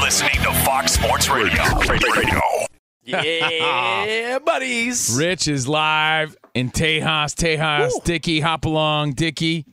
You're listening to Fox Sports Radio. Radio. Yeah, buddies. Rich is live in Tejas. Tejas, Dicky, hop along, Dicky.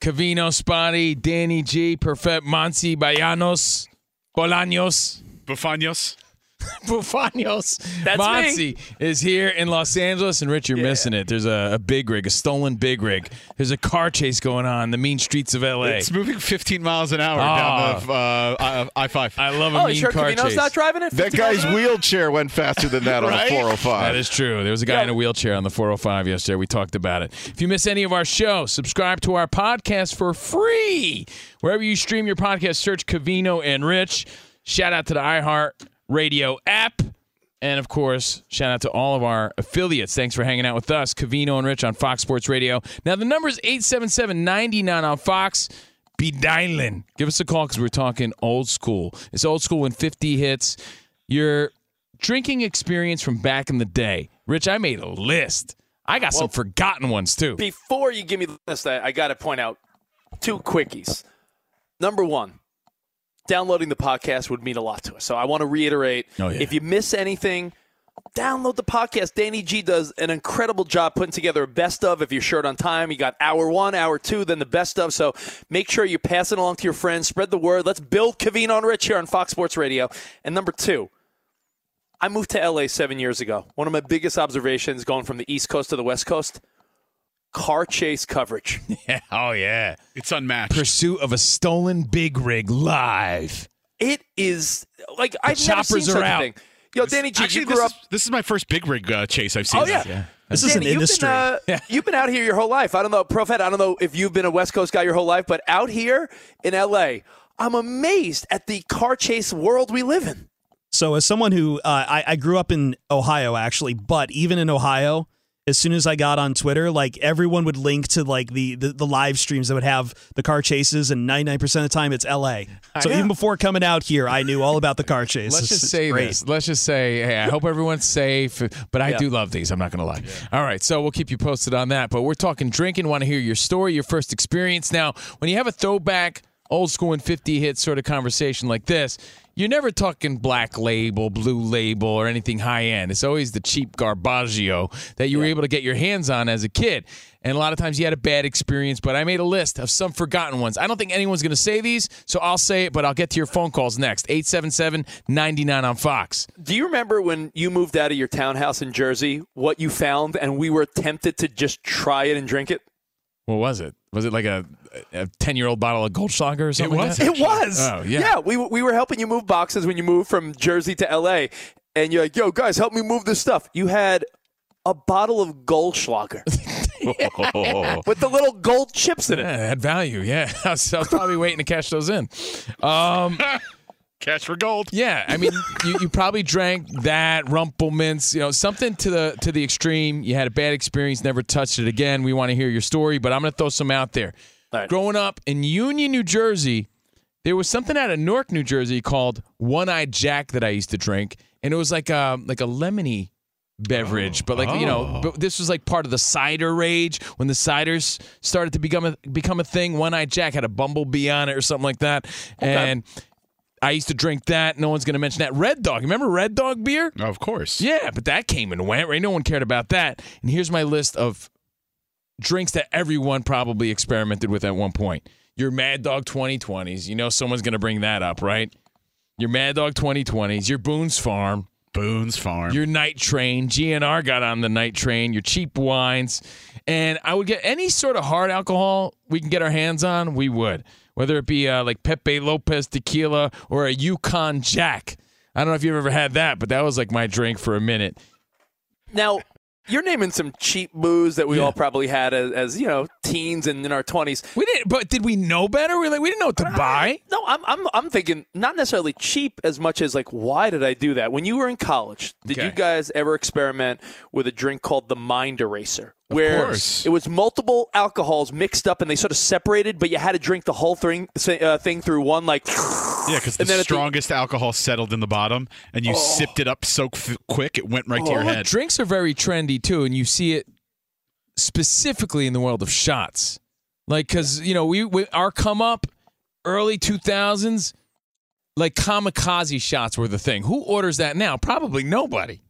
Covino, Spotty, Danny G, Perfect, Monsi, Bayanos, Bolaños. Bufanos. Bufanos. That's Monsi is here in Los Angeles, and Rich, you're missing it. There's a, a big rig, a stolen big rig. There's a car chase going on in the mean streets of LA. It's moving 15 miles an hour Oh. down the uh, I 5. I love a Oh, mean sure car Covino's chase. not driving it? That guy's wheelchair went faster than that on the 405. That is true. There was a guy in a wheelchair on the 405 yesterday. We talked about it. If you miss any of our show, subscribe to our podcast for free. Wherever you stream your podcast, search Covino and Rich. Shout out to the iHeart Radio app. And of course, shout out to all of our affiliates. Thanks for hanging out with us, Covino and Rich on Fox Sports Radio. Now, the number is 877 99 on Fox. Be dialing. Give us a call because we're talking old school. It's old school when 50 hits. Your drinking experience from back in the day. Rich, I made a list. I got some forgotten ones too. Before you give me the list, I, I got to point out two quickies. Number one, downloading the podcast would mean a lot to us. So I want to reiterate Oh, yeah. if you miss anything, download the podcast. Danny G does an incredible job putting together a best of. If you're short on time, you got hour one, hour two, then the best of. So make sure you pass it along to your friends, spread the word. Let's build Covino and Rich here on Fox Sports Radio. And number two, I moved to LA seven years ago. One of my biggest observations going from the East Coast to the West Coast car chase coverage. oh yeah. It's unmatched. Pursuit of a stolen big rig live. It is like I've never seen choppers are such out. a thing. Yo, Danny G, Actually, you grew this, up. is, this is my first big rig uh, chase I've seen. Oh yeah, This is Danny, an you've industry. Been, uh, You've been out here your whole life. I don't know, Profet. I don't know if you've been a West Coast guy your whole life, but out here in LA, I'm amazed at the car chase world we live in. So, as someone who uh, I, I grew up in Ohio, actually, but even in Ohio, as soon as I got on Twitter, like everyone would link to like the the, the live streams that would have the car chases, and ninety nine percent of the time it's L.A. So even before coming out here, I knew all about the car chase. Let's just say this. Let's just say, hey, I hope everyone's safe. But I Yeah. do love these. I'm not going to lie. All right, so we'll keep you posted on that. But we're talking drinking. Want to hear your story, your first experience. Now, when you have a throwback, old school and 50 hit sort of conversation like this, you're never talking black label, blue label, or anything high end. It's always the cheap Garbaggio that you were able to get your hands on as a kid. And a lot of times you had a bad experience, but I made a list of some forgotten ones. I don't think anyone's going to say these, so I'll say it, but I'll get to your phone calls next. 877 99 on Fox. Do you remember when you moved out of your townhouse in Jersey, what you found, and we were tempted to just try it and drink it? What was it? Was it like a a ten year old bottle of Goldschlager or something? was, Like? It was. Oh yeah. Yeah, we, we were helping you move boxes when you moved from Jersey to LA. And you're like, yo, guys, help me move this stuff. You had a bottle of Goldschlager with the little gold chips in it. Yeah, it had value. Yeah, I was, I was probably waiting to cash those in. Um, Cash for gold. yeah, I mean, you, you probably drank that Rumple Minze, you know, something to the to the extreme. You had a bad experience, never touched it again. We want to hear your story, but I'm going to throw some out there. Right. Growing up in Union, New Jersey, there was something out of Newark, New Jersey called One Eye Jack that I used to drink, and it was like a like a lemony beverage, but like you know, oh. but this was like part of the cider rage when the ciders started to become a become a thing. One Eye Jack had a bumblebee on it or something like that, and I used to drink that. No one's going to mention that. Red Dog, remember Red Dog beer? Of course. Yeah, but that came and went, right? No one cared about that. And here's my list of drinks that everyone probably experimented with at one point. Your Mad Dog 2020s. You know someone's going to bring that up, right? Your Mad Dog 2020s. Your Boone's Farm. Boone's Farm. Your Night Train. GNR got on the Night Train. Your cheap wines. And I would get any sort of hard alcohol we can get our hands on, we would. Whether it be uh, like Pepe Lopez tequila or a Yukon Jack. I don't know if you've ever had that, but that was like my drink for a minute. Now, you're naming some cheap booze that we Yeah. all probably had as, as you know teens and in our 20s. We didn't, but did we know better? We like we didn't know what to buy. No, I'm, I'm I'm thinking not necessarily cheap as much as like why did I do that? When you were in college, did Okay. you guys ever experiment with a drink called the Mind Eraser? Where course. it was multiple alcohols mixed up and they sort of separated, but you had to drink the whole thing uh, thing through one like. Yeah, because the And then at the- strongest alcohol settled in the bottom, and you oh. sipped it up so f- quick it went right to oh, your head. Drinks are very trendy too, and you see it specifically in the world of shots. Like, because you know, we, we our come up early two thousands, like kamikaze shots were the thing. Who orders that now? Probably nobody.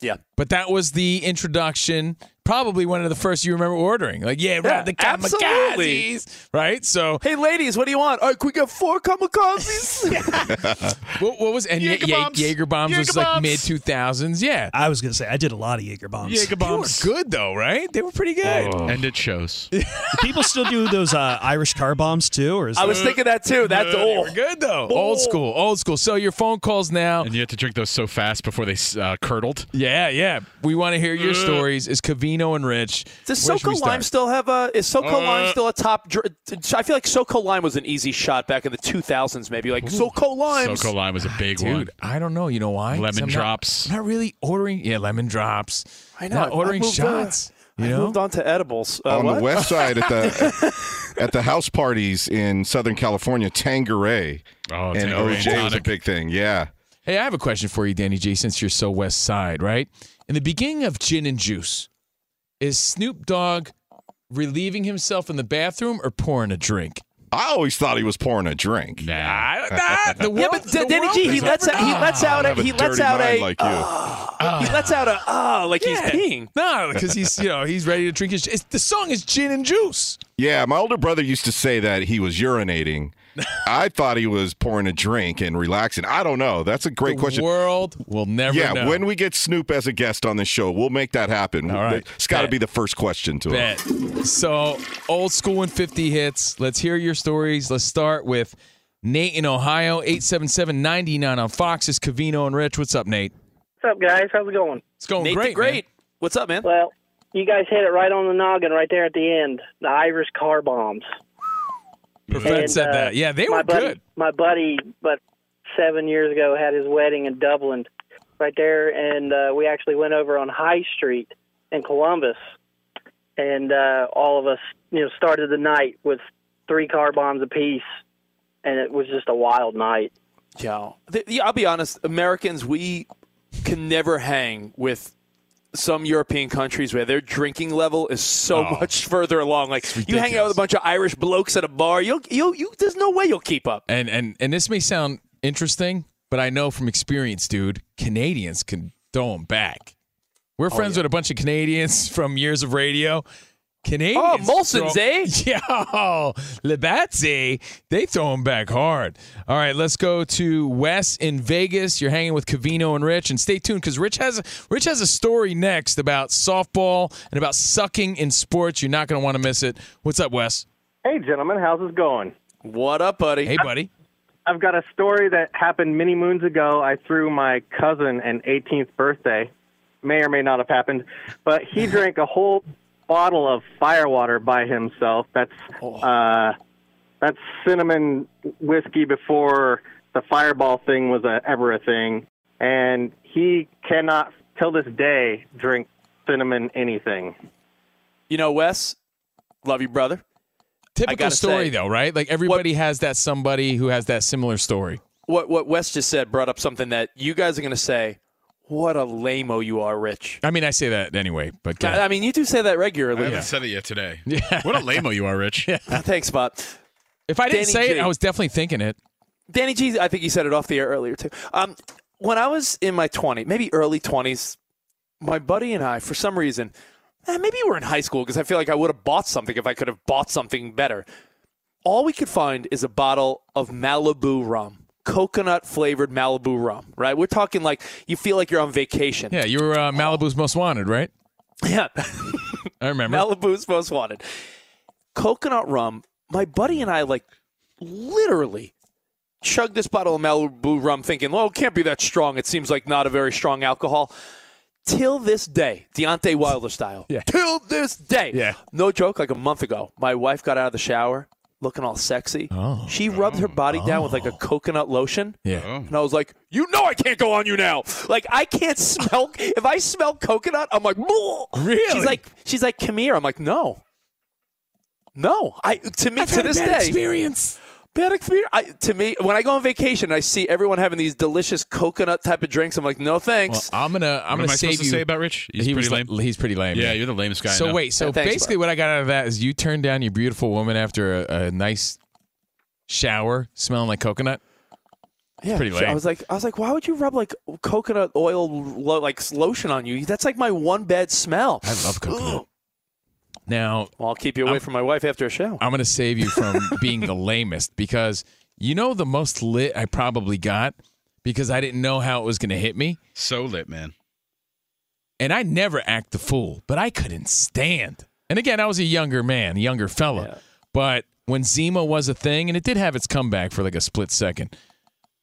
Yeah. But that was the introduction. Probably one of the first you remember ordering. Like, yeah, Yeah, right, the absolutely. kamikazes, right? So, Hey, ladies, what do you want? All right, can we get four kamikazes? what, what was and Ye- Jaeger bombs. Jaeger bombs was Jaeger like mid two thousands. Yeah, I was gonna say I did a lot of Jaeger bombs. Jaeger they were bombs. good though, right? They were pretty good. And it shows. Do people still do those uh, Irish car bombs too, or is I was thinking that too. That's They all. were good though. Old school, old school. So your phone calls now. and you had to drink those so fast before they uh, curdled. Yeah, yeah. We want to hear your stories. Is Covino and Rich? Does Where SoCo? Lime still have a? Is SoCo Uh, Lime still a top? I feel like SoCo Lime was an easy shot back in the 2000s, maybe like SoCo Lime. SoCo Lime was a big Dude, one. I don't know. You know why? Lemon I'm not- drops. I'm not really ordering. Yeah, lemon drops. I know. Not ordering moved, shots. you I moved on to edibles. Uh, on what? the west side at the at the house parties in Southern California, Tanqueray Oh, and Tanqueray and OJ was a big thing. Yeah, Hey, I have a question for you, Danny G. Since you're so West Side, right? In the beginning of Gin and Juice, is Snoop Dogg relieving himself in the bathroom or pouring a drink? I always thought he was pouring a drink. Nah. Nah, the world, Yeah, but the D- Danny world G, he is lets out, he lets out I a, have a he lets out a like you. he lets out a ah like he's peeing. No, because he's you know he's ready to drink his. It's, the song is Gin and Juice. Yeah, my older brother used to say that he was urinating. I thought he was pouring a drink and relaxing. I don't know. That's a great the question. world will never yeah, know. when we get Snoop as a guest on the show, we'll make that happen. All right. It's got to be the first question to him. Bet. So, old school and 50 hits. Let's hear your stories. Let's start with Nate in Ohio, 877 99 on Fox. Is Covino and Rich. What's up, Nate? What's up, guys? How's it going? It's going Nate great. did great. What's up, man? Well, you guys hit it right on the noggin right there at the end. The Irish car bombs. Man. Perfect And, said uh, that. Yeah, they my were buddy, good. My buddy, but seven years ago, had his wedding in Dublin, right there, and uh, we actually went over on High Street in Columbus, and uh, all of us, you know, started the night with three car bombs apiece, and it was just a wild night. Yeah. Th- yeah, I'll be honest. Americans, we can never hang with some European countries where their drinking level is so Oh. much further along. Like you hang out with a bunch of Irish blokes at a bar, you'll you you there's no way you'll keep up. And, and, and this may sound interesting, but I know from experience, dude, Canadians can throw them back. We're Oh, friends with a bunch of Canadians from years of radio. Canadians. Oh, Molson's, throw- eh? Yeah, Labatt's, They throw them back hard. All right, let's go to Wes in Vegas. You're hanging with Covino and Rich, and stay tuned because Rich has a, Rich has a story next about softball and about sucking in sports. You're not going to want to miss it. What's up, Wes? Hey, gentlemen, how's it going? What up, buddy? Hey, buddy. I've got a story that happened many moons ago. I threw my cousin an 18th birthday. May or may not have happened, but he drank a whole bottle of firewater by himself. That's uh, that's cinnamon whiskey before the Fireball thing was a, ever a thing, and he cannot till this day drink cinnamon anything. You know, Wes, love you, brother. Typical story, say, though, right? Like everybody has that somebody who has that similar story. What what Wes just said brought up something that you guys are going to say. What a lameo you are, Rich. I mean, I say that anyway, but go ahead. I mean, you do say that regularly. I haven't said it yet today. Yeah. What a lameo you are, Rich. Thanks, Spot. if I didn't Danny say G. it, I was definitely thinking it. Danny G, I think you said it off the air earlier too. Um, when I was in my 20s, maybe early 20s, my buddy and I, for some reason, eh, maybe we were in high school because I feel like I would have bought something if I could have bought something better. All we could find is a bottle of Malibu rum, coconut flavored Malibu rum, right? We're talking like you feel like you're on vacation. Yeah, you were uh, Malibu's most wanted, right? Yeah. I remember. Malibu's most wanted. Coconut rum. My buddy and I like literally chugged this bottle of Malibu rum, thinking, "Well, it can't be that strong. It seems like not a very strong alcohol." Till this day, Deontay Wilder style. Yeah. Till this day. Yeah. No joke. Like a month ago, my wife got out of the shower, looking all sexy. Oh. She rubbed her body down with like a coconut lotion. Yeah. Oh. And I was like, you know I can't go on you now. Like I can't smell if I smell coconut, I'm like, "Bleh." Really? She's like she's like, come here. I'm like, no. No. I to me to this day experience. Bad experience. I, to me, when I go on vacation, I see everyone having these delicious coconut type of drinks. I'm like, no Well, thanks. I'm gonna I'm What gonna I save supposed to you. say about Rich? He's he pretty lame. la- he's pretty lame. Yeah, you're the lamest guy. I So know. wait, so Yeah, thanks, basically, what I got out of that is you turned down your beautiful woman after a, a nice shower, smelling like coconut. yeah, pretty so lame. I was like, I was like, why would you rub like coconut oil lo- like lotion on you? That's like my one bad smell. I love coconut. Now Well, I'll keep you away I'm- from my wife after a show. I'm gonna save you from being the lamest because you know the most lit I probably got because I didn't know how it was gonna hit me, so lit, man. and I never act the fool, but I couldn't stand. And again, I was a younger man, a younger fella, Yeah. but when Zima was a thing, and it did have its comeback for like a split second,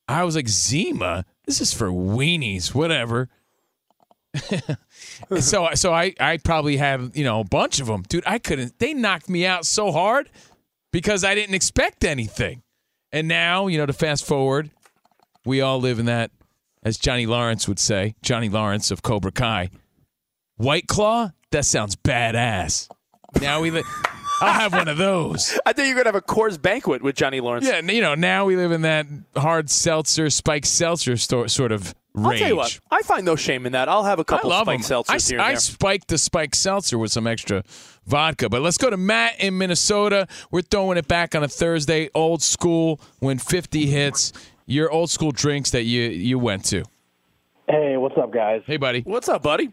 I was like, Zima, this is for weenies, whatever. so, so I, I probably have you know a bunch of them, dude. I couldn't. They knocked me out so hard because I didn't expect anything. And now, you know, to fast forward, we all live in that, as Johnny Lawrence would say, Johnny Lawrence of Cobra Kai. White Claw, that sounds badass. Now we live. I'll have one of those. I think you're gonna have a Coors banquet with Johnny Lawrence. Yeah, you know, now we live in that hard seltzer, spiked seltzer sto- sort of I'll tell you what, I find no shame in that. I'll have a couple love spiked them. I, seltzers here and I there. spiked the spiked seltzer with some extra vodka. But let's go to Matt in Minnesota. We're throwing it back on a Thursday, old school. When 50 hits, your old school drinks that you you went to. Hey, what's up, guys? Hey, buddy. What's up, buddy?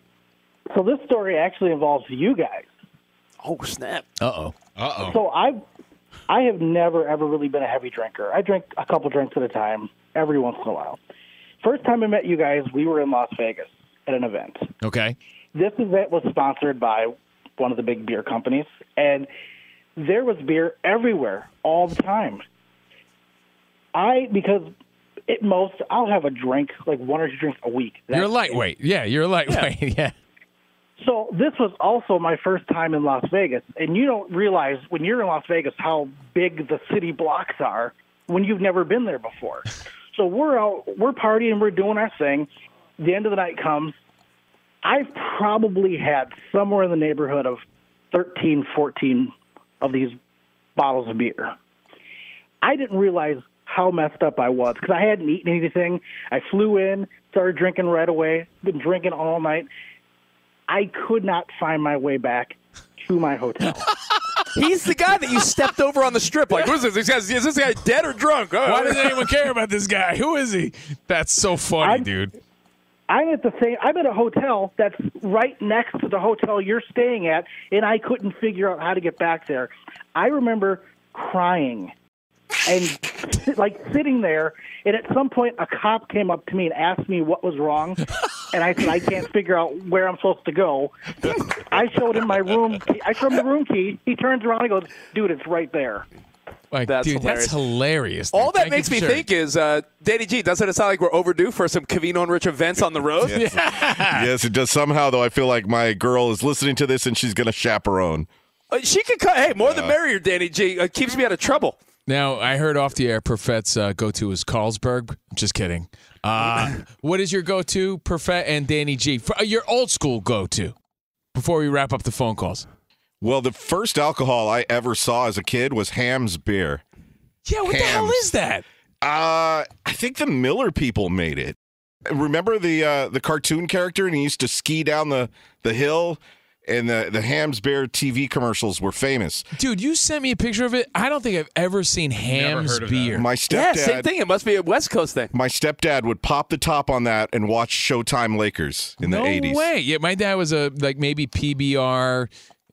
So this story actually involves you guys. Oh snap! Uh oh. Uh oh. So I, I have never ever really been a heavy drinker. I drink a couple drinks at a time every once in a while. First time I met you guys, we were in Las Vegas at an event. Okay. This event was sponsored by one of the big beer companies, and there was beer everywhere all the time. I because at most I'll have a drink like one or two drinks a week. You're That's it. lightweight. Yeah, you're lightweight. Yeah. So this was also my first time in Las Vegas, and you don't realize when you're in Las Vegas how big the city blocks are when you've never been there before. So we're out, we're partying, we're doing our thing. The end of the night comes. I've probably had somewhere in the neighborhood of 13, 14 of these bottles of beer. I didn't realize how messed up I was because I hadn't eaten anything. I flew in, started drinking right away, been drinking all night. I could not find my way back to my hotel. He's the guy that you stepped over on the strip. Like, who's this? This guy's- Is this guy dead or drunk? Oh. Why does anyone care about this guy? Who is he? That's so funny, I'm- dude. I'm at the same. I'm at a hotel that's right next to the hotel you're staying at, and I couldn't figure out how to get back there. I remember crying and like sitting there, and at some point a cop came up to me and asked me what was wrong, and I said I can't figure out where I'm supposed to go. I showed him my room. Key. I showed him the room key. He turns around and goes, "Dude, it's right there." Like, That's dude, that's hilarious. All that Thank makes me sharing. think is, uh, Danny G, doesn't it sound like we're overdue for some Covino and Rich events on the road? yes, it does. Somehow, though, I feel like my girl is listening to this and she's going to chaperone. Uh, she could cut. Hey, more the merrier, Danny G. Uh, keeps me out of trouble. Now, I heard off the air, Perfet's uh, go to is Carlsberg. Just kidding. Uh, what is your go to, Perfet and Danny G? For, uh, your old school go to before we wrap up the phone calls. Well, the first alcohol I ever saw as a kid was Hamm's beer. Yeah, what the hell is that? Uh, I think the Miller people made it. Remember the uh, the cartoon character, and he used to ski down the, the hill, and the the Hamm's Bear TV commercials were famous. Dude, you sent me a picture of it. I don't think I've ever seen Hamm's beer. My stepdad, Yeah, stepdad. same thing. It must be a West Coast thing. My stepdad would pop the top on that and watch Showtime Lakers in no the eighties. way. Yeah, my dad was a like maybe PBR.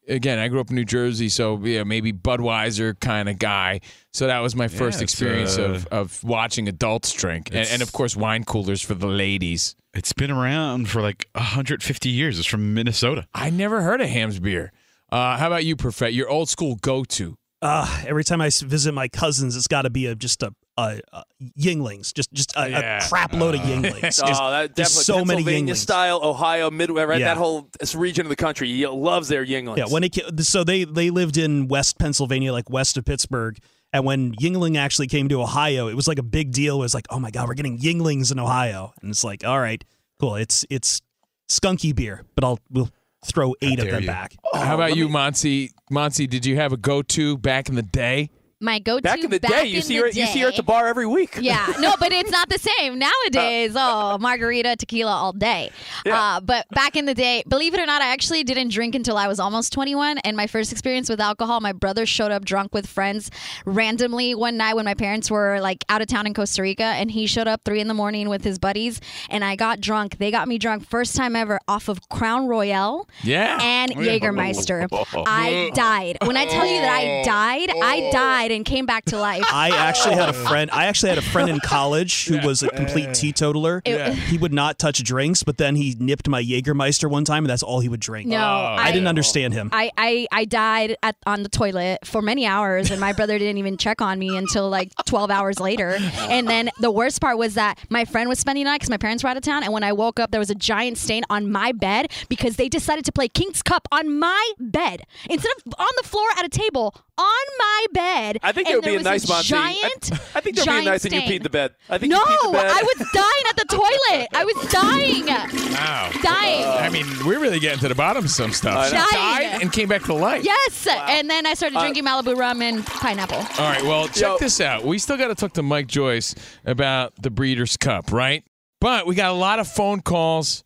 Again, I grew up in New Jersey, so yeah, maybe Budweiser kind of guy. So that was my first it's, experience uh, of, of watching adults drink, and, and of course wine coolers for the ladies. It's been around for like 150 years. It's from Minnesota. I never heard of Hamm's beer. Uh, how about you, Perfet? Your old school go to? Uh, every time I visit my cousins, it's got to be a just a, a, a Yuenglings, just just a, Yeah. a crap load of Yuenglings. Just, oh, that just definitely so many Pennsylvania Yuenglings. style, Ohio, Midwest, right? Yeah. That whole this region of the country loves their Yuenglings. Yeah, when it so they they lived in West Pennsylvania, like west of Pittsburgh, and when Yuengling actually came to Ohio, it was like a big deal. It was like, oh my god, we're getting Yuenglings in Ohio, and it's like, all right, cool. It's it's skunky beer, but I'll we'll throw eight of them you. back. how about you, Monty? Monty, did you have a go to back in the day? My go-to back in the day, you see the her, you see her at the bar every week. Yeah, no, but it's not the same nowadays. Oh, margarita, tequila all day. Uh, but back in the day, believe it or not, I actually didn't drink until I was almost 21. And my first experience with alcohol, my brother showed up drunk with friends randomly one night when my parents were like out of town in Costa Rica, and he showed up three in the morning with his buddies, and I got drunk. They got me drunk first time ever off of Crown Royal. Yeah. And Jägermeister. I died. When I tell you that I died, I died and came back to life. I actually had a oh. friend. I actually had a friend in college who was a complete teetotaler. Yeah. He would not touch drinks, but then he nipped my Jägermeister one time, and that's all he would drink. No, I, I- didn't understand him. I, I, I died at, on the toilet for many hours, and my brother didn't even check on me until like 12 hours later. And then the worst part was that my friend was spending the night because my parents were out of town. And when I woke up, there was a giant stain on my bed because they decided to play King's Cup on my bed instead of on the floor at a table on my bed. I think it would be a nice Monty. I- Giant, I think they're being giant nice that you peed the bed. I think no, you peed the bed. I was dying at the toilet. I was dying. Wow. Dying. I mean, we're really getting to the bottom of some stuff. I She died Dying. and came back to life. Yes. And then I started Uh, drinking Malibu rum and pineapple. All right, well, check this out. We still got to talk to Mike Joyce about the Breeders' Cup, right? But we got a lot of phone calls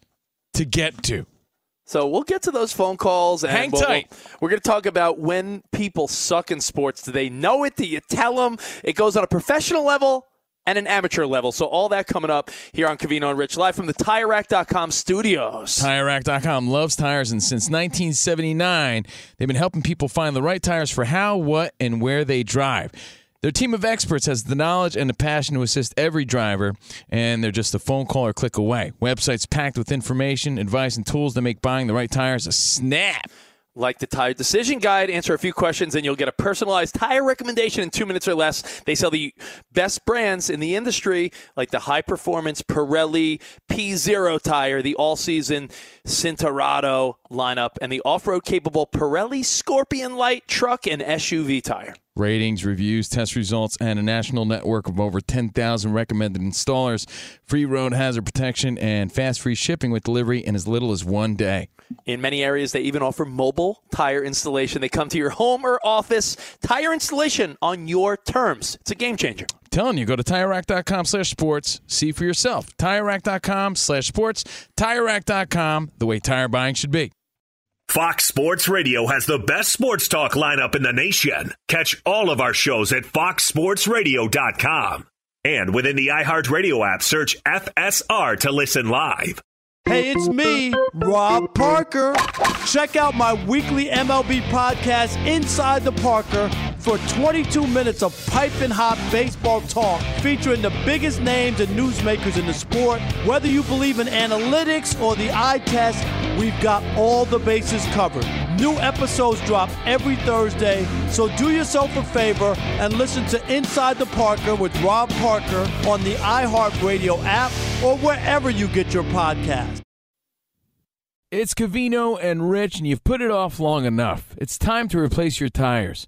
to get to. So we'll get to those phone calls. And Hang we'll- tight. We're, we're going to talk about when people suck in sports. Do they know it? Do you tell them? It goes on a professional level and an amateur level. So all that coming up here on Covino and Rich, live from the TireRack.com studios. TireRack.com loves tires, and since 1979, they've been helping people find the right tires for how, what, and where they drive. Their team of experts has the knowledge and the passion to assist every driver, and they're just a phone call or click away. Websites packed with information, advice, and tools that make buying the right tires a snap. Like the Tire Decision Guide, answer a few questions and you'll get a personalized tire recommendation in two minutes or less. They sell the best brands in the industry, like the high performance Pirelli P0 tire, the all season Cinturato lineup, and the off road capable Pirelli Scorpion Light truck and SUV tire. Ratings, reviews, test results, and a national network of over 10,000 recommended installers, free road hazard protection, and fast free shipping with delivery in as little as one day. In many areas, they even offer mobile tire installation. They come to your home or office, tire installation on your terms. It's a game changer. telling you, go to TireRack.com slash sports. See for yourself. TireRack.com slash sports. TireRack.com, the way tire buying should be. Fox Sports Radio has the best sports talk lineup in the nation. Catch all of our shows at foxsportsradio.com. And within the iHeartRadio app, search FSR to listen live. Hey, it's me, Rob Parker. Check out my weekly MLB podcast, Inside the Parker, for 22 minutes of piping hot baseball talk featuring the biggest names and newsmakers in the sport. Whether you believe in analytics or the eye test, we've got all the bases covered. New episodes drop every Thursday, so do yourself a favor and listen to Inside the Parker with Rob Parker on the iHeartRadio app or wherever you get your podcast. It's Covino and Rich, and you've put it off long enough. It's time to replace your tires.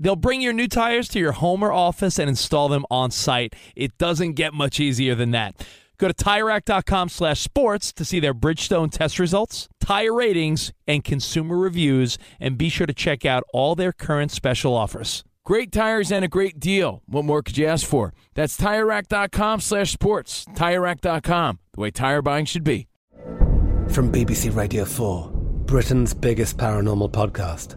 They'll bring your new tires to your home or office and install them on site. It doesn't get much easier than that. Go to TireRack.com slash sports to see their Bridgestone test results, tire ratings, and consumer reviews, and be sure to check out all their current special offers. Great tires and a great deal. What more could you ask for? That's TireRack.com slash sports. TireRack.com, the way tire buying should be. From BBC Radio 4, Britain's biggest paranormal podcast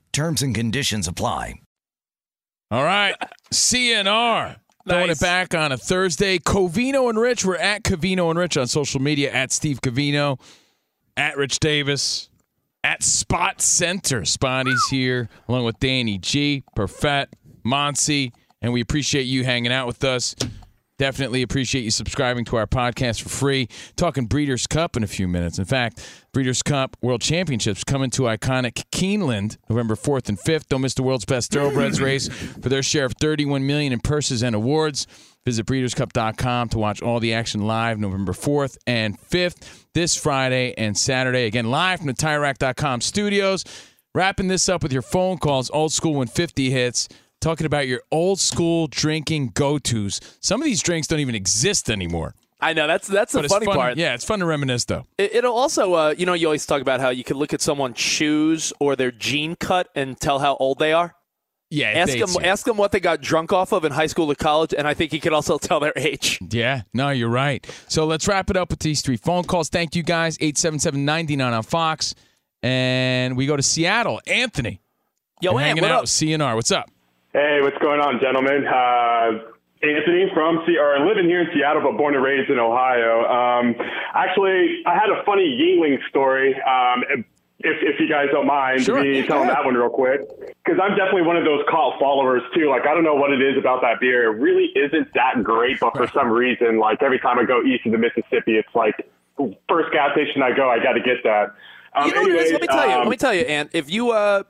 Terms and conditions apply. All right, CNR. Throwing it back on a Thursday. Covino and Rich. We're at Covino and Rich on social media at Steve Covino, at Rich Davis, at Spot Center. Spotty's here, along with Danny G, Perfett, Monsi, and we appreciate you hanging out with us. Definitely appreciate you subscribing to our podcast for free. Talking Breeders' Cup in a few minutes. In fact, Breeders' Cup World Championships coming to iconic Keeneland November 4th and 5th. Don't miss the world's best thoroughbreds race for their share of 31 million in purses and awards. Visit breederscup.com to watch all the action live November 4th and 5th this Friday and Saturday. Again, live from the TireRack.com studios. Wrapping this up with your phone calls, old school when 50 hits talking about your old school drinking go tos. Some of these drinks don't even exist anymore. I know that's that's the But it's funny fun- part. Yeah, it's fun to reminisce though. It, it'll also, uh, you know, you always talk about how you can look at someone's shoes or their jean cut and tell how old they are. Yeah, ask them you. ask them what they got drunk off of in high school or college, and I think you can also tell their age. Yeah, no, you're right. So let's wrap it up with these three phone calls. Thank you guys. 877-99 on Fox. And we go to Seattle. Anthony. Yo, We're hanging what out up? with CNR. What's up? Hey, what's going on, gentlemen? Uh, Anthony from Se- or living here in Seattle, but born and raised in Ohio. Um, actually, I had a funny Yuengling story. Um, if, if you guys don't mind, Sure. me telling that one real quick, because I'm definitely one of those cult followers too. Like, I don't know what it is about that beer. It really isn't that great, but for some reason, like every time I go east of the Mississippi, it's like first gas station I go, I got to get that. Um, you know what it is? Let me anyways, tell you. um, Let me tell you, Ant. If you uh,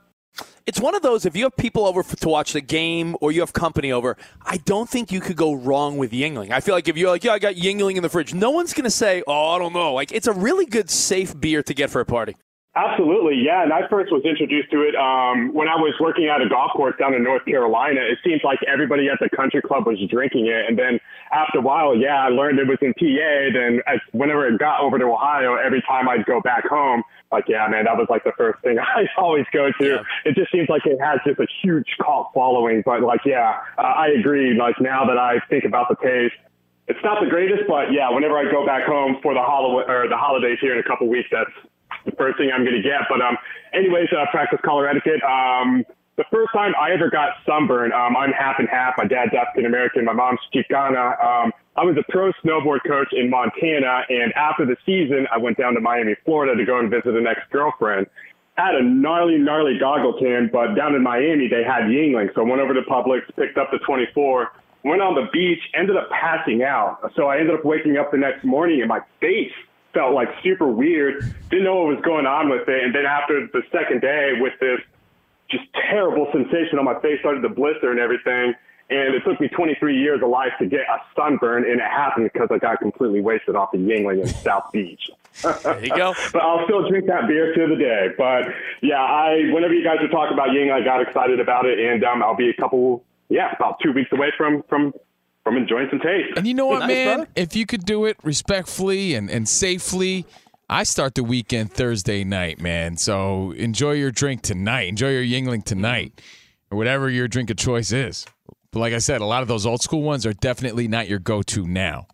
It's one of those, if you have people over to watch the game or you have company over, I don't think you could go wrong with Yuengling. I feel like if you're like, yeah, I got Yuengling in the fridge, no one's going to say, oh, I don't know. Like, it's a really good, safe beer to get for a party. Absolutely, yeah. And I first was introduced to it um, when I was working at a golf course down in North Carolina. It seemed like everybody at the country club was drinking it, and then after a while, yeah, I learned it was in PA. Then as, whenever it got over to Ohio, every time I'd go back home, like, yeah, man, that was like the first thing I always go to. Yeah. It just seems like it has just a huge cult following. But like, yeah, uh, I agree. Like now that I think about the taste, it's not the greatest, but yeah, whenever I go back home for the holiday or the holidays here in a couple weeks, that's the first thing I'm going to get. But um, anyways, uh, practice collar etiquette. Um, the first time I ever got sunburned, um, I'm half and half. My dad's African American, my mom's Chicana. Um, I was a pro snowboard coach in Montana, and after the season, I went down to Miami, Florida to go and visit an ex-girlfriend. Had a gnarly, gnarly goggle tan, but down in Miami, they had Yuengling. So I went over to Publix, picked up the 24, went on the beach, ended up passing out. So I ended up waking up the next morning and my face felt like super weird. Didn't know what was going on with it. And then after the second day with this just terrible sensation on my face started to blister and everything. And it took me 23 years of life to get a sunburn, and it happened because I got completely wasted off the Yuengling in South Beach. There you go. but I'll still drink that beer to the day. But yeah, I whenever you guys are talking about Yuengling, I got excited about it, and um, I'll be a couple, yeah, about two weeks away from from from enjoying some taste. And you know what, Nice, man? brother. If you could do it respectfully and, and safely, I start the weekend Thursday night, man. So enjoy your drink tonight. Enjoy your Yuengling tonight, or whatever your drink of choice is. But like I said, a lot of those old school ones are definitely not your go-to now.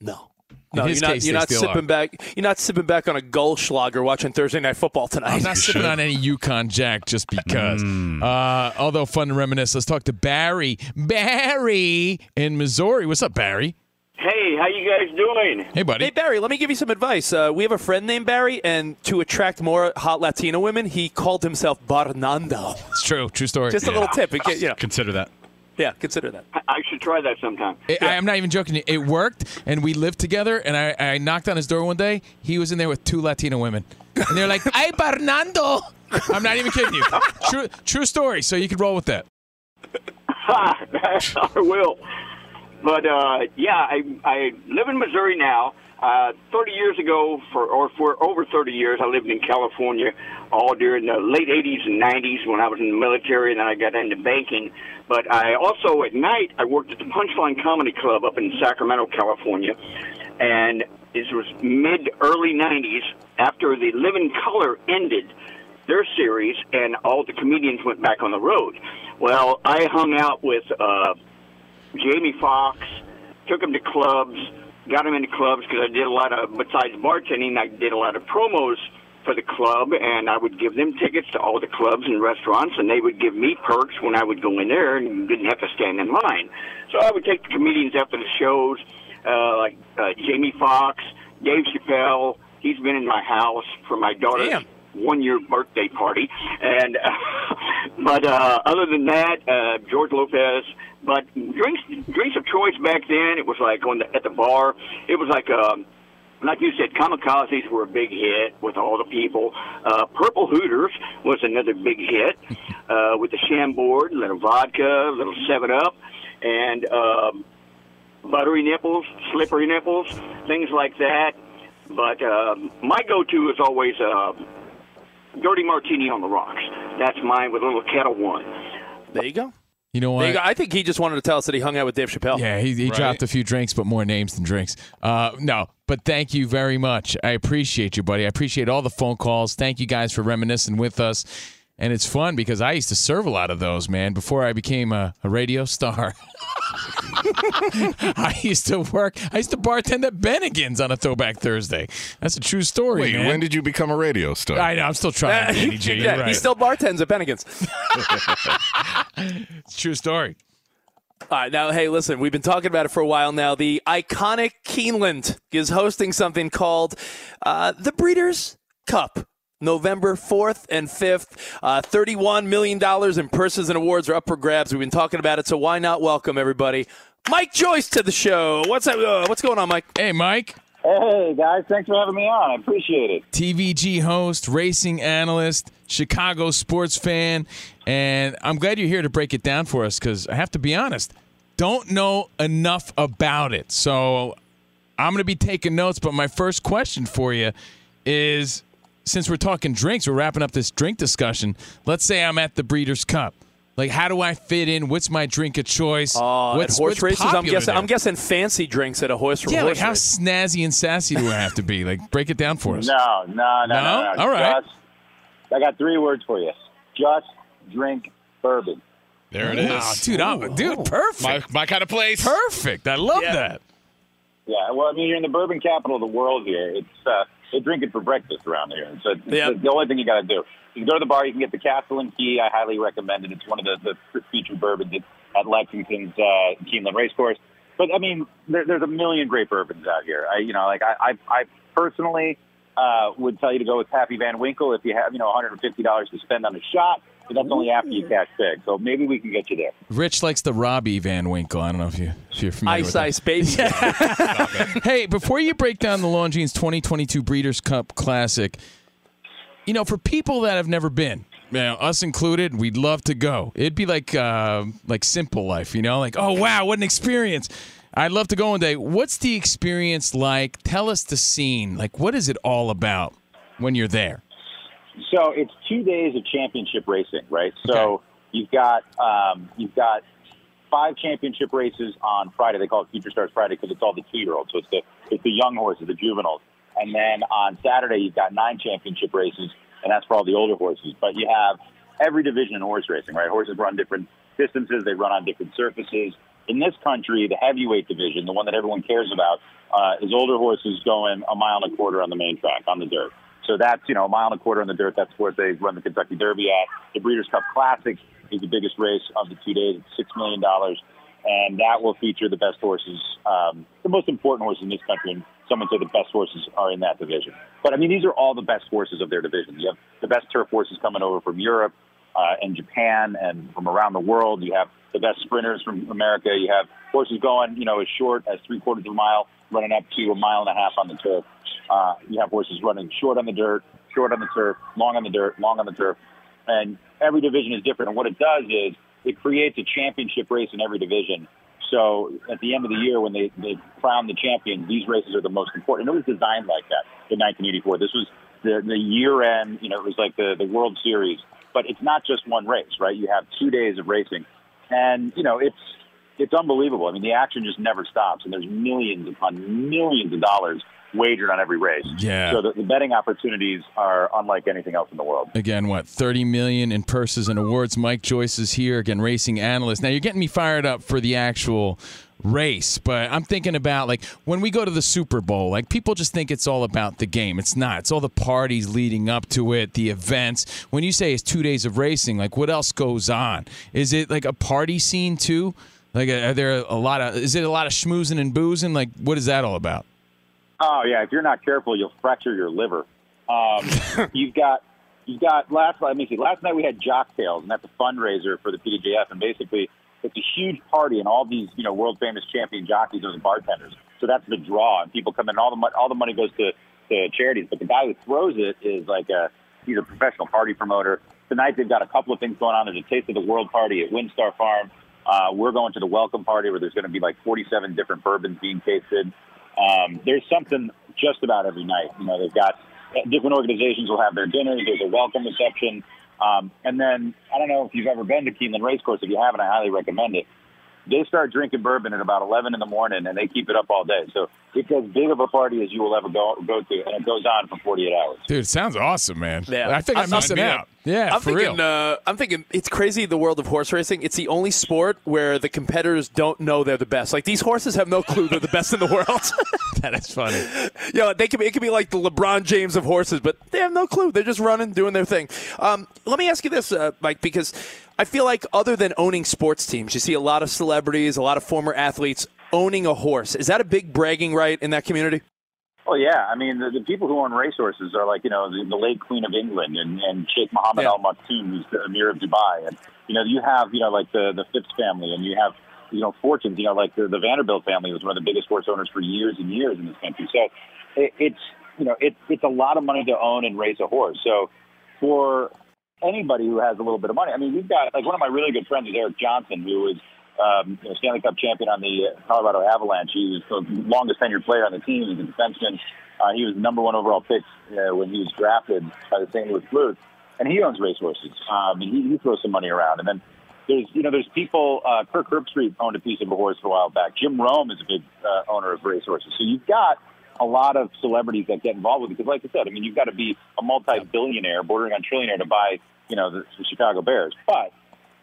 No. In No, you're not, case, you're not sipping are. back. You're not sipping back on a Goldschlager watching Thursday night football tonight. I'm not sipping on any Yukon Jack just because. Uh, although fun to reminisce, let's talk to Barry. Barry in Missouri. What's up, Barry? Hey, how you guys doing? Hey, buddy. Hey, Barry, let me give you some advice. Uh, we have a friend named Barry, and to attract more hot Latino women, he called himself Barnando. It's true. True story. Just a little tip. It get- you know. Consider that. Yeah, consider that. I, I should try that sometime. It, I, am not even joking. It worked, and we lived together. And I, I knocked on his door one day. He was in there with two Latino women, and they're like, "Hey, Bernardo." I'm not even kidding you. True, true story. So you could roll with that. Ha I will. But uh, yeah, I I live in Missouri now. Uh, 30 years ago, for or for over 30 years, I lived in California, all during the late 80s and 90s when I was in the military, and then I got into banking. But I also at night I worked at the Punchline Comedy Club up in Sacramento, California, and this was mid early 90s after the Living Color ended their series, and all the comedians went back on the road. Well, I hung out with uh, Jamie Foxx, took him to clubs, got him into clubs because I did a lot of, besides bartending, I did a lot of promos for the club, and I would give them tickets to all the clubs and restaurants, and they would give me perks when I would go in there and didn't have to stand in line. So I would take the comedians after the shows, uh, like uh, Jamie Foxx, Dave Chappelle. He's been in my house for my daughter's one year birthday party, and but uh, other than that, uh, George Lopez. But drinks drinks of choice back then, it was like on the, at the bar. It was like um, like you said, kamikazes were a big hit with all the people. Uh, Purple Hooters was another big hit uh, with the Chambord, a little vodka, a little Seven Up, and um, buttery nipples, slippery nipples, things like that. But uh, my go-to is always uh, dirty martini on the rocks. That's mine with a little Ketel One. There you go. You know what? I think he just wanted to tell us that he hung out with Dave Chappelle. Yeah, he, he dropped a few drinks, but more names than drinks. Uh, no, but thank you very much. I appreciate you, buddy. I appreciate all the phone calls. Thank you guys for reminiscing with us. And it's fun because I used to serve a lot of those, man, before I became a, a radio star. I used to work, I used to bartend at Bennigan's on a Throwback Thursday. That's a true story, Wait, man. when did you become a radio star? I know, I'm still trying, Danny G. Yeah, right. he still bartends at Bennigan's. it's a true story. All right, now, hey, listen, we've been talking about it for a while now. The iconic Keeneland is hosting something called uh, the Breeders' Cup. November 4th and 5th. Uh, $31 million in purses and awards are up for grabs. We've been talking about it, so why not welcome everybody? Mike Joyce to the show. What's up, uh, What's going on, Mike? Hey, Mike. Hey guys, thanks for having me on. I appreciate it. TVG host, racing analyst. Chicago sports fan, and I'm glad you're here to break it down for us because I have to be honest, don't know enough about it. So I'm going to be taking notes, but my first question for you is since we're talking drinks, we're wrapping up this drink discussion. Let's say I'm at the Breeders' Cup. Like, how do I fit in? What's my drink of choice? Uh, what's at horse what's races, I'm guessing. I'm guessing fancy drinks at a horse race. Yeah, like how race. snazzy and sassy do I have to be? Like, break it down for us. No, no, no, no. No? no. All right. Just, I got three words for you. Just drink bourbon. There it is. Wow, dude, I'm, dude, perfect. My, my kind of place. Perfect. I love that. Yeah, well, I mean, you're in the bourbon capital of the world here. It's uh, they drink it for breakfast around here. So it's, Yeah. the, the only thing you got to do. You can go to the bar. You can get the Castle and Key. I highly recommend it. It's one of the, the featured bourbons at, Lexington's uh, Keeneland Racecourse. But I mean, there, there's a million great bourbons out here. I, you know, like I, I, I personally uh, would tell you to go with Pappy Van Winkle if you have, you know, $150 to spend on a shot. But that's only after you cash big. So maybe we can get you there. Rich likes the Robbie Van Winkle. I don't know if, you, if you're familiar Ice with that. Ice Baby. hey, before you break down the Longines 2022 Breeders' Cup Classic, you know, for people that have never been, you know, us included, we'd love to go. It'd be like uh, like simple life, you know, like oh wow, what an experience! I'd love to go one day. What's the experience like? Tell us the scene. Like, what is it all about when you're there? So it's two days of championship racing, right? So you've got um, you've got five championship races on Friday. They call it Future Stars Friday because it's all the two year olds. So it's the it's the young horses, the juveniles. And then on Saturday you've got nine championship races, and that's for all the older horses. But you have every division in horse racing, right? Horses run different distances, they run on different surfaces. In this country, the heavyweight division, the one that everyone cares about, uh, is older horses going a mile and a quarter on the main track on the dirt. So that's, you know, a mile and a quarter on the dirt. That's what they run the Kentucky Derby at. The Breeders' Cup Classic is the biggest race of the two days. It's $6 million. And that will feature the best horses, um, the most important horses in this country. And someone said the best horses are in that division. But, I mean, these are all the best horses of their division. You have the best turf horses coming over from Europe uh, and Japan and from around the world. You have the best sprinters from America. You have horses going, you know, as short as three quarters of a mile, running up to a mile and a half on the turf. Uh, you have horses running short on the dirt, short on the turf, long on the dirt, long on the turf. And every division is different. And what it does is it creates a championship race in every division. So at the end of the year, when they, they crown the champion, these races are the most important. And it was designed like that in 1984. This was the, the year end, you know, it was like the, the World Series. But it's not just one race, right? You have two days of racing. And, you know, it's, it's unbelievable. I mean, the action just never stops. And there's millions upon millions of dollars wagered on every race. Yeah. So the, the betting opportunities are unlike anything else in the world. Again, what thirty million in purses and awards. Mike Joyce is here again, racing analyst. Now you're getting me fired up for the actual race, but I'm thinking about like when we go to the Super Bowl, like people just think it's all about the game. It's not. It's all the parties leading up to it, the events. When you say it's two days of racing, like what else goes on? Is it like a party scene too? Like are there a lot of? Is it a lot of schmoozing and boozing? Like what is that all about? Oh yeah, if you're not careful, you'll fracture your liver. Um, you've got you've got last let me see. Last night we had Jock Tales, and that's a fundraiser for the PDJF, and basically it's a huge party, and all these you know world famous champion jockeys are the bartenders. So that's the draw, and people come in. All the mo- all the money goes to to charities, but the guy who throws it is like a he's a professional party promoter. Tonight they've got a couple of things going on. There's a Taste of the World party at WinStar Farm. Uh, we're going to the welcome party where there's going to be like 47 different bourbons being tasted. Um, there's something just about every night. You know, they've got different organizations will have their dinners. There's a welcome reception. Um, and then I don't know if you've ever been to Keeneland Racecourse. If you haven't, I highly recommend it. They start drinking bourbon at about 11 in the morning, and they keep it up all day. So it's as big of a party as you will ever go go to, and it goes on for 48 hours. Dude, it sounds awesome, man. Yeah. I think I'm, I'm- missing I'm- out. Yeah, I'm for thinking. real. Uh, I'm thinking it's crazy. The world of horse racing. It's the only sport where the competitors don't know they're the best. Like these horses have no clue they're the best in the world. that is funny. you know, they could be, it could be like the LeBron James of horses, but they have no clue. They're just running, doing their thing. Um, let me ask you this, uh, Mike, because I feel like other than owning sports teams, you see a lot of celebrities, a lot of former athletes owning a horse. Is that a big bragging right in that community? Well, yeah. I mean, the, the people who own racehorses are like, you know, the, the late Queen of England and, and Sheikh Mohammed Al Maktoum, who's the Emir of Dubai. And, you know, you have, you know, like the, the Phipps family and you have, you know, fortunes, you know, like the, the Vanderbilt family was one of the biggest horse owners for years and years in this country. So it, it's, you know, it, it's a lot of money to own and raise a horse. So for anybody who has a little bit of money. I mean, we've got like one of my really good friends is Eric Johnson, who was um, Stanley Cup champion on the uh, Colorado Avalanche. He was the longest tenured player on the team. He's a defenseman. Uh, he was number one overall pick uh, when he was drafted by the St. Louis Blues, and he owns racehorses. Um, and he, he throws some money around. And then there's you know there's people. Uh, Kirk Herbstreit owned a piece of a horse a while back. Jim Rome is a big uh, owner of racehorses. So you've got a lot of celebrities that get involved with it. Because, like I said, I mean, you've got to be a multi-billionaire, bordering on trillionaire, to buy, you know, the, the Chicago Bears. But,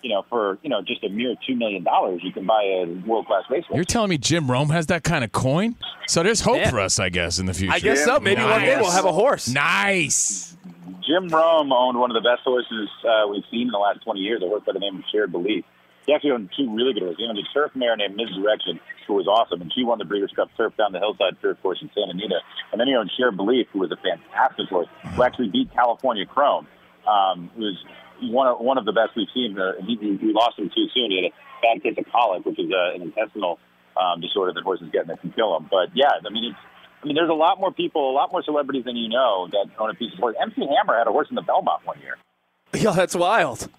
you know, for you know just a mere two million dollars, you can buy a world-class racehorse. You're telling me Jim Rome has that kind of coin? So there's hope for us, I guess, in the future. I guess so. Maybe one day we'll have a horse. Nice. Jim Rome owned one of the best horses uh, we've seen in the last 20 years, a horse by the name of Shared Belief. He actually owned two really good horses. He owned a turf mare named Misdirection, who was awesome, and she won the Breeders' Cup Turf down the hillside turf course in Santa Anita. And then he owned Share Belief, who was a fantastic horse, who actually beat California Chrome, um, who was one of, one of the best we've seen. Uh, he, he lost him too soon. He had a bad case of colic, which is uh, an intestinal um, disorder that horses get that can kill them. But yeah, I mean, it's, I mean, there's a lot more people, a lot more celebrities than you know that own a piece of horse. MC Hammer had a horse in the Belmont one year. Yeah, that's wild.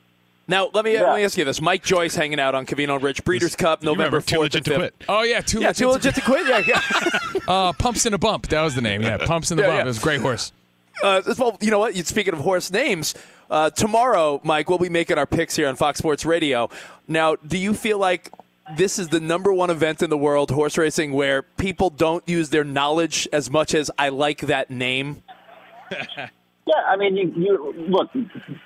Now let me let me ask you this: Mike Joyce hanging out on Covino Rich Breeders' Cup, November remember Too fourth Legit to. Quit. Oh yeah, too yeah, legit too legit to quit. Yeah, yeah. Uh, Pumps in a Bump. That was the name. Yeah, Pumps in the Yeah, Bump. yeah. It was a great horse. Uh, well, you know what? Speaking of horse names, uh, tomorrow, Mike, we'll be making our picks here on Fox Sports Radio. Now, do you feel like this is the number one event in the world, horse racing, where people don't use their knowledge as much as I like that name? Yeah, I mean, you, you look.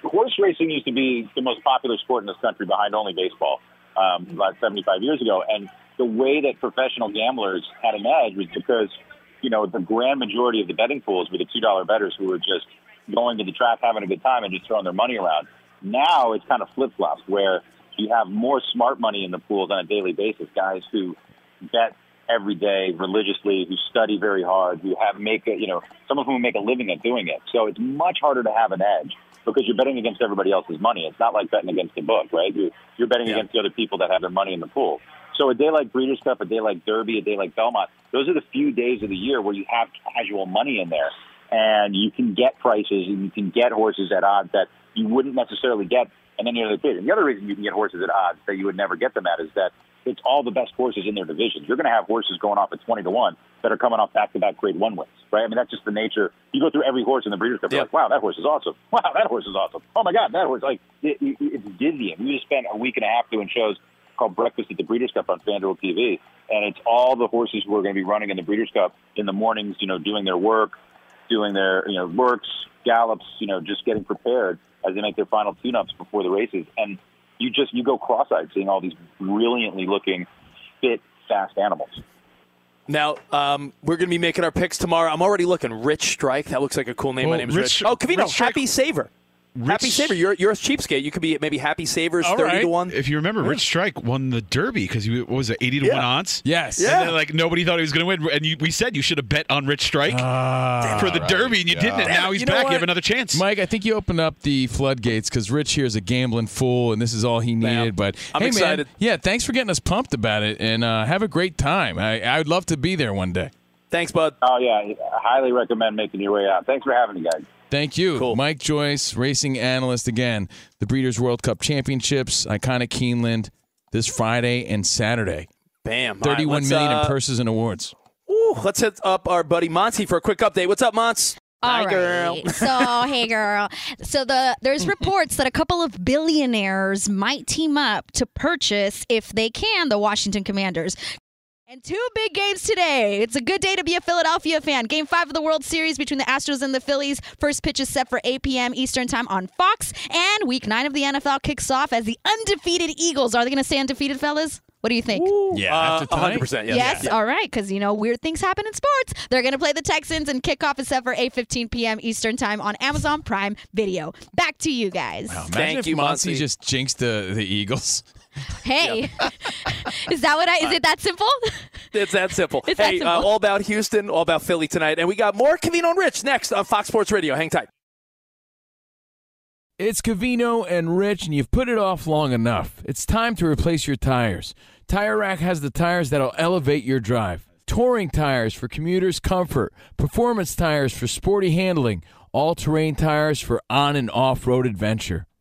Horse racing used to be the most popular sport in this country, behind only baseball, um, about 75 years ago. And the way that professional gamblers had an edge was because, you know, the grand majority of the betting pools were the two dollar bettors who were just going to the track, having a good time, and just throwing their money around. Now it's kind of flip flops, where you have more smart money in the pools on a daily basis, guys who bet every day religiously, who study very hard, who have make a, you know, some of whom make a living at doing it. So it's much harder to have an edge because you're betting against everybody else's money. It's not like betting against the book, right? You're, you're betting against the other people that have their money in the pool. So a day like Breeders' Cup, a day like Derby, a day like Belmont, those are the few days of the year where you have casual money in there. And you can get prices and you can get horses at odds that you wouldn't necessarily get in any other period. And the other reason you can get horses at odds that you would never get them at is that it's all the best horses in their divisions. You're going to have horses going off at 20 to 1 that are coming off back to back grade one wins, right? I mean, that's just the nature. You go through every horse in the Breeders' Cup, you're like, wow, that horse is awesome. Wow, that horse is awesome. Oh my God, that horse, like, it, it, it's dizzying. We just spent a week and a half doing shows called Breakfast at the Breeders' Cup on FanDuel TV. And it's all the horses who are going to be running in the Breeders' Cup in the mornings, you know, doing their work, doing their, you know, works, gallops, you know, just getting prepared as they make their final tune-ups before the races. And you just, you go cross-eyed seeing all these brilliantly looking, fit, fast animals. Now, um, we're going to be making our picks tomorrow. I'm already looking. Rich Strike. That looks like a cool name. My name is Rich- Rich. Oh, Covino, Rich Strike- Happy Saver. Happy Saver. You're, you're a cheapskate. You could be maybe Happy Savers, All 30 right. to 1. If you remember, Rich Strike won the Derby because he what was it, eighty to Yeah. one odds. Yes. And Yeah. then, like nobody thought he was going to win, and you, we said you should have bet on Rich Strike Ah, for the right. Derby, and you didn't. And now he's you know back. You have another chance. Mike, I think you opened up the floodgates because Rich here is a gambling fool, and this is all he needed. But I'm hey, excited. man, yeah, thanks for getting us pumped about it, and uh, have a great time. I, I would love to be there one day. Thanks, bud. Oh, yeah. I highly recommend making your way out. Thanks for having me, guys. Thank you, Mike Joyce, racing analyst again. The Breeders' World Cup Championships, iconic Keeneland, this Friday and Saturday. Bam. All right, Thirty-one let's, million uh, in purses and awards. Ooh, let's hit up our buddy Monty for a quick update. What's up, Monts? All Hi, girl. So, hey, girl. So the there's reports that a couple of billionaires might team up to purchase, if they can, the Washington Commanders. And two big games today. It's a good day to be a Philadelphia fan. Game five of the World Series between the Astros and the Phillies. First pitch is set for 8 p.m. Eastern Time on Fox. And week nine of the NFL kicks off as the undefeated Eagles. Are they going to stay undefeated, fellas? What do you think? Yeah, Uh, after 100%. Yes. Yes, all right, because you know weird things happen in sports. They're going to play the Texans, and kickoff is set for 8:15 p.m. Eastern time on Amazon Prime Video. Back to you guys. Imagine Thank if you, Monty Monty. just jinxed the, the Eagles. Hey, is that what I? Is it that simple? It's that simple. It's that hey, Uh, simple. all about Houston, all about Philly tonight. And we got more Covino and Rich next on Fox Sports Radio. Hang tight. It's Covino and Rich, and you've put it off long enough. It's time to replace your tires. Tire Rack has the tires that'll elevate your drive. Touring tires for commuters' comfort, performance tires for sporty handling, all terrain tires for on and off road adventure.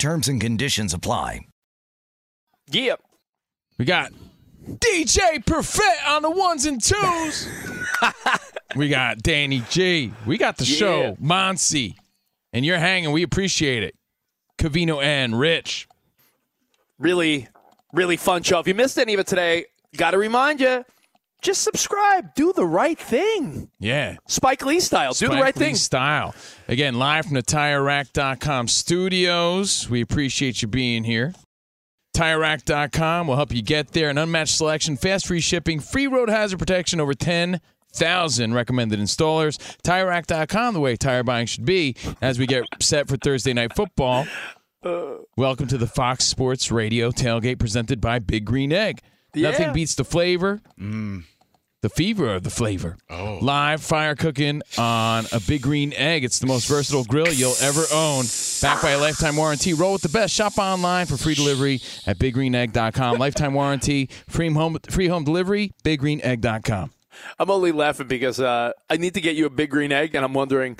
Terms and conditions apply. Yep. We got DJ Perfect on the ones and twos. we got Danny G. We got the Yeah. show, Monsi. And you're hanging. We appreciate it. Covino and Rich. Really, really fun show. If you missed any of it today, got to remind you, just subscribe. Do the right thing. Yeah. Spike Lee style. Do the right Lee thing. Style. Again, live from the TireRack.com studios. We appreciate you being here. TireRack.com will help you get there. An unmatched selection, fast free shipping, free road hazard protection, over 10,000 recommended installers. TireRack.com, the way tire buying should be. As we get set for Thursday Night Football, uh. welcome to the Fox Sports Radio tailgate presented by Big Green Egg. Yeah. Nothing beats the flavor. The fever of the flavor. Oh. Live fire cooking on a big green egg. It's the most versatile grill you'll ever own. Backed by a lifetime warranty. Roll with the best. Shop online for free delivery at biggreenegg.com. Lifetime warranty, free home free home delivery, biggreenegg.com. I'm only laughing because uh, I need to get you a big green egg, and I'm wondering,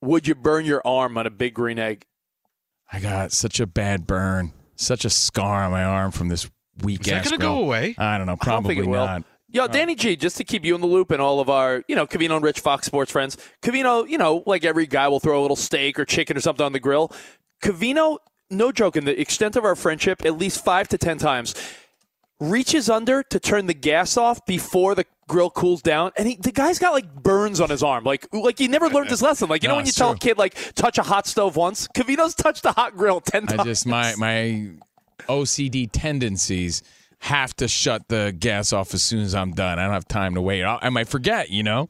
would you burn your arm on a big green egg? I got such a bad burn, such a scar on my arm from this weak Is that gonna go away? I don't know. I don't Probably think will. not. Yo, Danny G, just to keep you in the loop and all of our, you know, Covino and Rich Fox Sports friends. Covino, you know, like every guy will throw a little steak or chicken or something on the grill. Covino, no joke, in the extent of our friendship, at least five to ten times, reaches under to turn the gas off before the grill cools down, and he, the guy's got like burns on his arm, like like he never learned this lesson. Like you know when you it's tell a kid like touch a hot stove once, Covino's touched a hot grill ten times. I just my my OCD tendencies have to shut the gas off as soon as I'm done. I don't have time to wait. I, might forget, you know.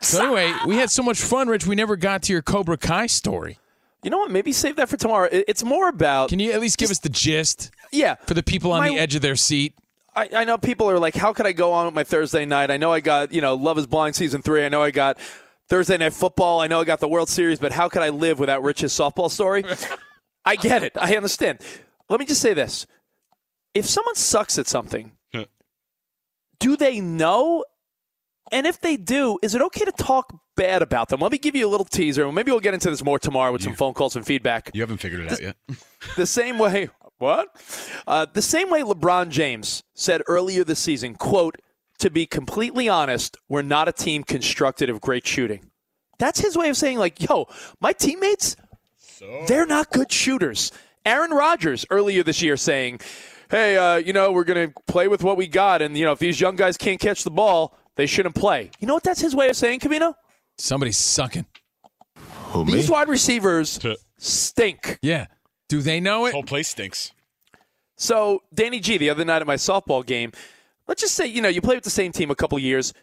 so anyway, we had so much fun, Rich. We never got to your Cobra Kai story. You know what? Maybe save that for tomorrow. It's more about. Can you at least give us the gist? Yeah. For the people on My- the edge of their seat. I, I know people are like, how could I go on with my Thursday night? I know I got, you know, Love is Blind season three. I know I got Thursday night football. I know I got the World Series, but how could I live without Rich's softball story? I get it. I understand. Let me just say this. If someone sucks at something, do they know? And if they do, is it okay to talk bad about them? Let me give you a little teaser, maybe we'll get into this more tomorrow with some phone calls and feedback. You haven't figured it out yet. the same way what uh, the same way lebron james said earlier this season quote to be completely honest we're not a team constructed of great shooting that's his way of saying like yo my teammates They're not good shooters. Aaron Rodgers earlier this year saying, "Hey, uh, you know, we're going to play with what we got, and you know, if these young guys can't catch the ball, they shouldn't play." You know what that's his way of saying, Covino? Somebody's sucking. Who, These wide receivers stink. Yeah. Do they know it? Whole place stinks. So, Danny G, the other night at my softball game, let's just say, you know, you play with the same team a couple years.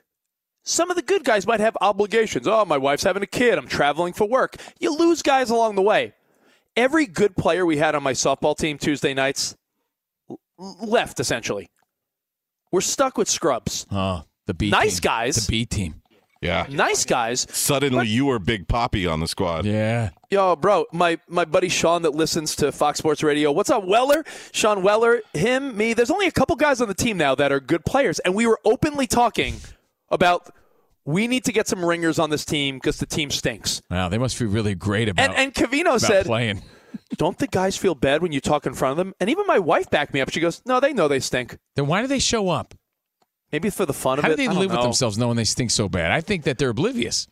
Some of the good guys might have obligations. Oh, my wife's having a kid. I'm traveling for work. You lose guys along the way. Every good player we had on my softball team Tuesday nights left, essentially. We're stuck with scrubs. Oh, the B Nice team. guys. The B team. Yeah. Nice guys. Suddenly you were Big Poppy on the squad. Yeah. Yo, bro, my, my buddy Sean that listens to Fox Sports Radio. What's up, Weller? Sean Weller, him, me. There's only a couple guys on the team now that are good players, and we were openly talking about we need to get some ringers on this team because the team stinks. Wow, they must feel really great about And and Covino said, playing. "Don't the guys feel bad when you talk in front of them?" And even my wife backed me up. She goes, "No, they know they stink. Then why do they show up? Maybe for the fun of How it. do they live with themselves knowing they stink so bad? I think that they're oblivious.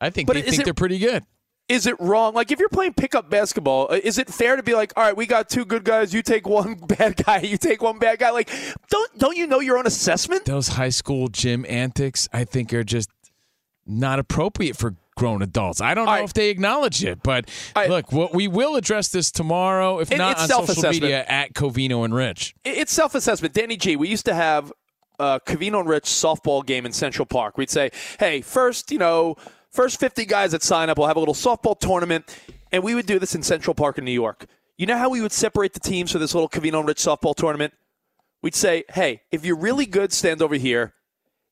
I think But they think it- they're pretty good. Is it wrong? Like if you're playing pickup basketball, uh, is it fair to be like, "All right, we got two good guys. You take one bad guy. You take one bad guy." Like, don't don't you know your own assessment? Those high school gym antics, I think, are just not appropriate for grown adults. I don't know if they acknowledge it, but look, what we will address this tomorrow, if It- not on social media at Covino and Rich. It- It's self assessment. Danny G, we used to have a Covino and Rich softball game in Central Park. We'd say, hey, first, you know, first 50 guys that sign up, we'll have a little softball tournament. And we would do this in Central Park in New York. You know how we would separate the teams for this little Covino and Rich softball tournament? We'd say, hey, if you're really good, stand over here.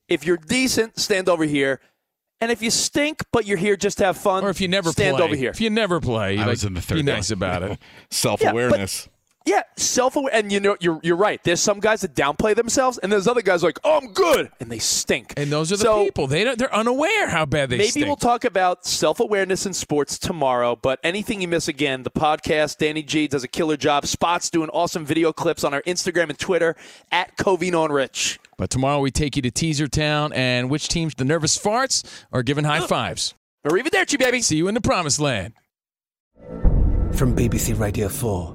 If you're decent, stand over here. And if you stink, but you're here just to have fun, or if you never stand play. over here. If you never play, I like, was in the third be nice about it. Self awareness. Yeah, self aware, and you know you're you're right. There's some guys that downplay themselves, and there's other guys like, oh, I'm good, and they stink. And those are the So- people. They don't, they're unaware how bad they stink. Maybe stink. we'll talk about self awareness in sports tomorrow. But anything you miss again, the podcast, Danny G does a killer job. Spots doing awesome video clips on our Instagram and Twitter at Covino and Rich. But tomorrow we take you to Teaser Town, and which teams, the nervous farts, are giving high fives. Arrivederci, baby. See you in the promised land. From BBC Radio 4,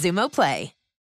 Xumo Play.